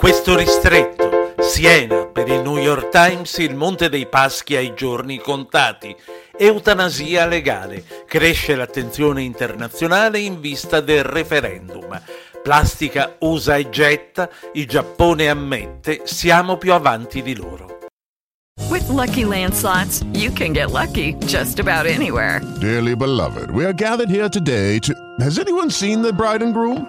questo ristretto, Siena, per il New York Times, il Monte dei Paschi ai giorni contati. Eutanasia legale. Cresce l'attenzione internazionale in vista del referendum. Plastica usa e getta, il Giappone ammette, siamo più avanti di loro. With lucky landslots, you can get lucky just about anywhere. Dearly beloved, we are gathered here today to. Has anyone seen the bride and groom?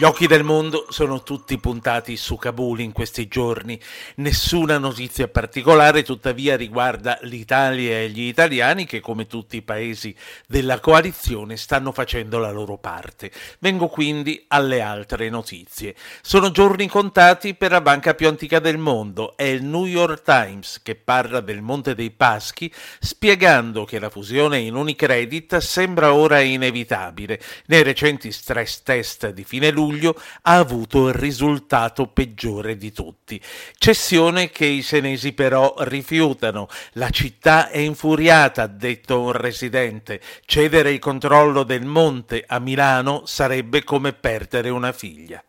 Gli occhi del mondo sono tutti puntati su Kabul in questi giorni. Nessuna notizia particolare tuttavia riguarda l'Italia e gli italiani che come tutti i paesi della coalizione stanno facendo la loro parte. Vengo quindi alle altre notizie. Sono giorni contati per la banca più antica del mondo. È il New York Times che parla del Monte dei Paschi spiegando che la fusione in Unicredit sembra ora inevitabile. Nei recenti stress test di fine luglio luglio ha avuto il risultato peggiore di tutti. Cessione che i senesi però rifiutano. La città è infuriata, ha detto un residente. Cedere il controllo del monte a Milano sarebbe come perdere una figlia.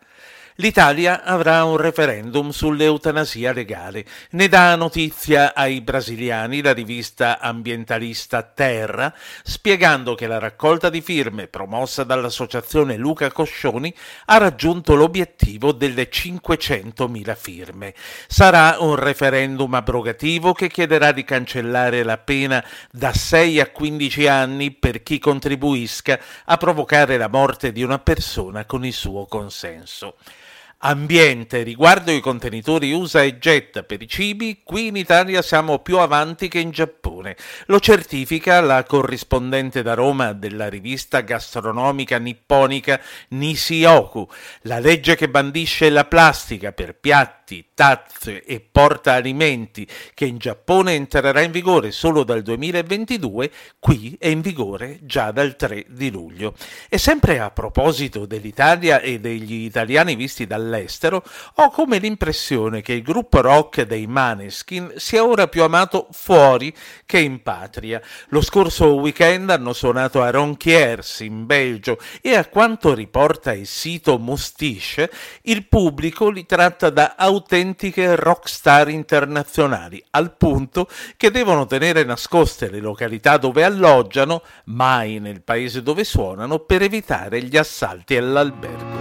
L'Italia avrà un referendum sull'eutanasia legale. Ne dà notizia ai brasiliani la rivista ambientalista Terra, spiegando che la raccolta di firme promossa dall'associazione Luca Coscioni ha raggiunto l'obiettivo delle 500.000 firme. Sarà un referendum abrogativo che chiederà di cancellare la pena da 6 a 15 anni per chi contribuisca a provocare la morte di una persona con il suo consenso. Ambiente, riguardo i contenitori usa e getta per i cibi, qui in Italia siamo più avanti che in Giappone. Lo certifica la corrispondente da Roma della rivista gastronomica nipponica Nisioku, la legge che bandisce la plastica per piatti, tazze e porta alimenti che in Giappone entrerà in vigore solo dal 2022, qui è in vigore già dal 3 di luglio. E sempre a proposito dell'Italia e degli italiani visti dal all'estero, ho come l'impressione che il gruppo rock dei Maneskin sia ora più amato fuori che in patria. Lo scorso weekend hanno suonato a Ronquiers in Belgio e a quanto riporta il sito Mustiche, il pubblico li tratta da autentiche rockstar internazionali, al punto che devono tenere nascoste le località dove alloggiano, mai nel paese dove suonano, per evitare gli assalti all'albergo.